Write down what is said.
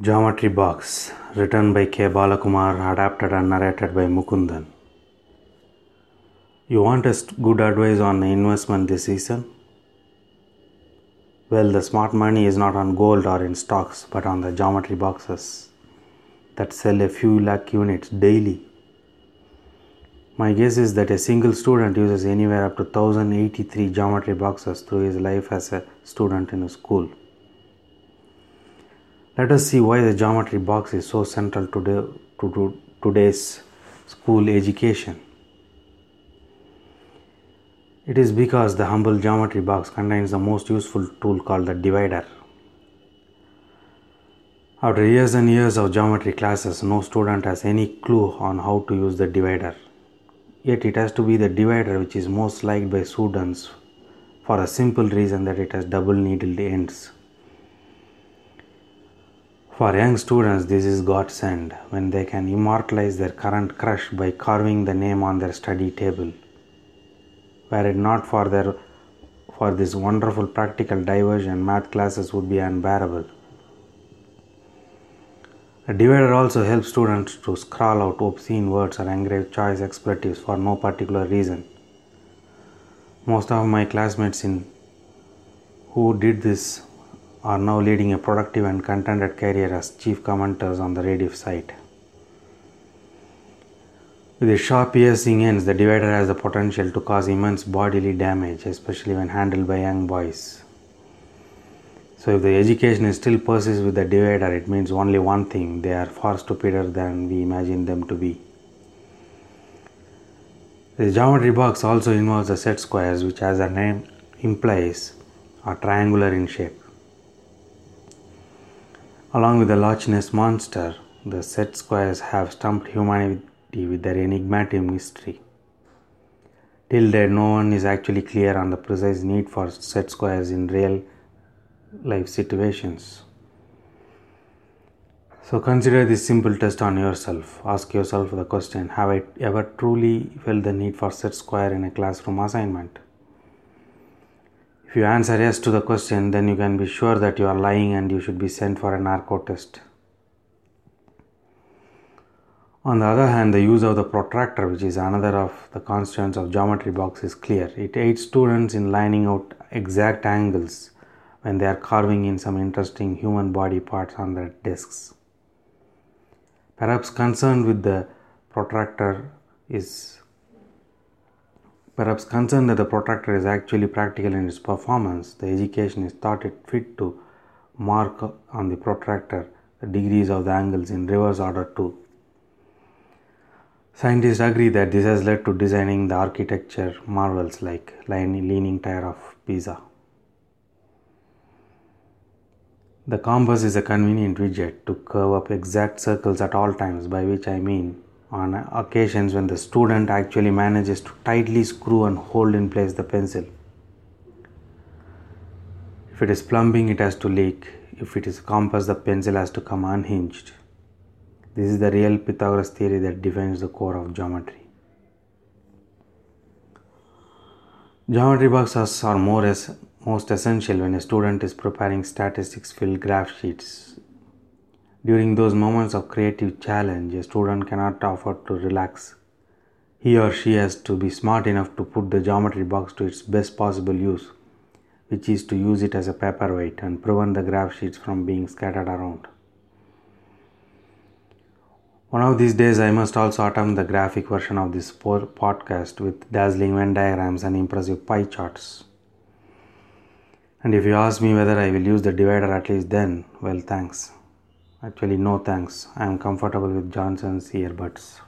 Geometry Box, written by K. Balakumar, adapted and narrated by Mukundan. You want a good advice on investment this season? Well, the smart money is not on gold or in stocks, but on the geometry boxes that sell a few lakh units daily. My guess is that a single student uses anywhere up to 1083 geometry boxes through his life as a student in a school. Let us see why the geometry box is so central to, the, to, to today's school education. It is because the humble geometry box contains the most useful tool called the divider. After years and years of geometry classes, no student has any clue on how to use the divider. Yet it has to be the divider which is most liked by students for a simple reason that it has double needled ends. For young students, this is godsend when they can immortalize their current crush by carving the name on their study table. Were it not for their for this wonderful practical diversion, math classes would be unbearable. A divider also helps students to scrawl out obscene words or engrave choice expletives for no particular reason. Most of my classmates in who did this are now leading a productive and contented career as chief commenters on the Rediff site. With sharp piercing ends, the divider has the potential to cause immense bodily damage, especially when handled by young boys. So, if the education is still persists with the divider, it means only one thing they are far stupider than we imagine them to be. The geometry box also involves the set squares, which, as the name implies, are triangular in shape. Along with the Loch Ness monster, the set squares have stumped humanity with their enigmatic mystery. Till date, no one is actually clear on the precise need for set squares in real life situations. So consider this simple test on yourself. Ask yourself the question Have I ever truly felt the need for set square in a classroom assignment? If you answer yes to the question, then you can be sure that you are lying and you should be sent for a narco test. On the other hand, the use of the protractor, which is another of the constants of geometry box, is clear. It aids students in lining out exact angles when they are carving in some interesting human body parts on their desks. Perhaps concerned with the protractor is perhaps concerned that the protractor is actually practical in its performance, the education is thought it fit to mark on the protractor the degrees of the angles in reverse order too. Scientists agree that this has led to designing the architecture marvels like leaning tower of Pisa. The compass is a convenient widget to curve up exact circles at all times, by which I mean on occasions when the student actually manages to tightly screw and hold in place the pencil. If it is plumbing, it has to leak. If it is compass, the pencil has to come unhinged. This is the real Pythagoras theory that defines the core of geometry. Geometry boxes are more as, most essential when a student is preparing statistics filled graph sheets. During those moments of creative challenge, a student cannot afford to relax. He or she has to be smart enough to put the geometry box to its best possible use, which is to use it as a paperweight and prevent the graph sheets from being scattered around. One of these days, I must also attempt the graphic version of this podcast with dazzling Venn diagrams and impressive pie charts. And if you ask me whether I will use the divider at least then, well, thanks. Actually, no thanks. I am comfortable with Johnson's earbuds.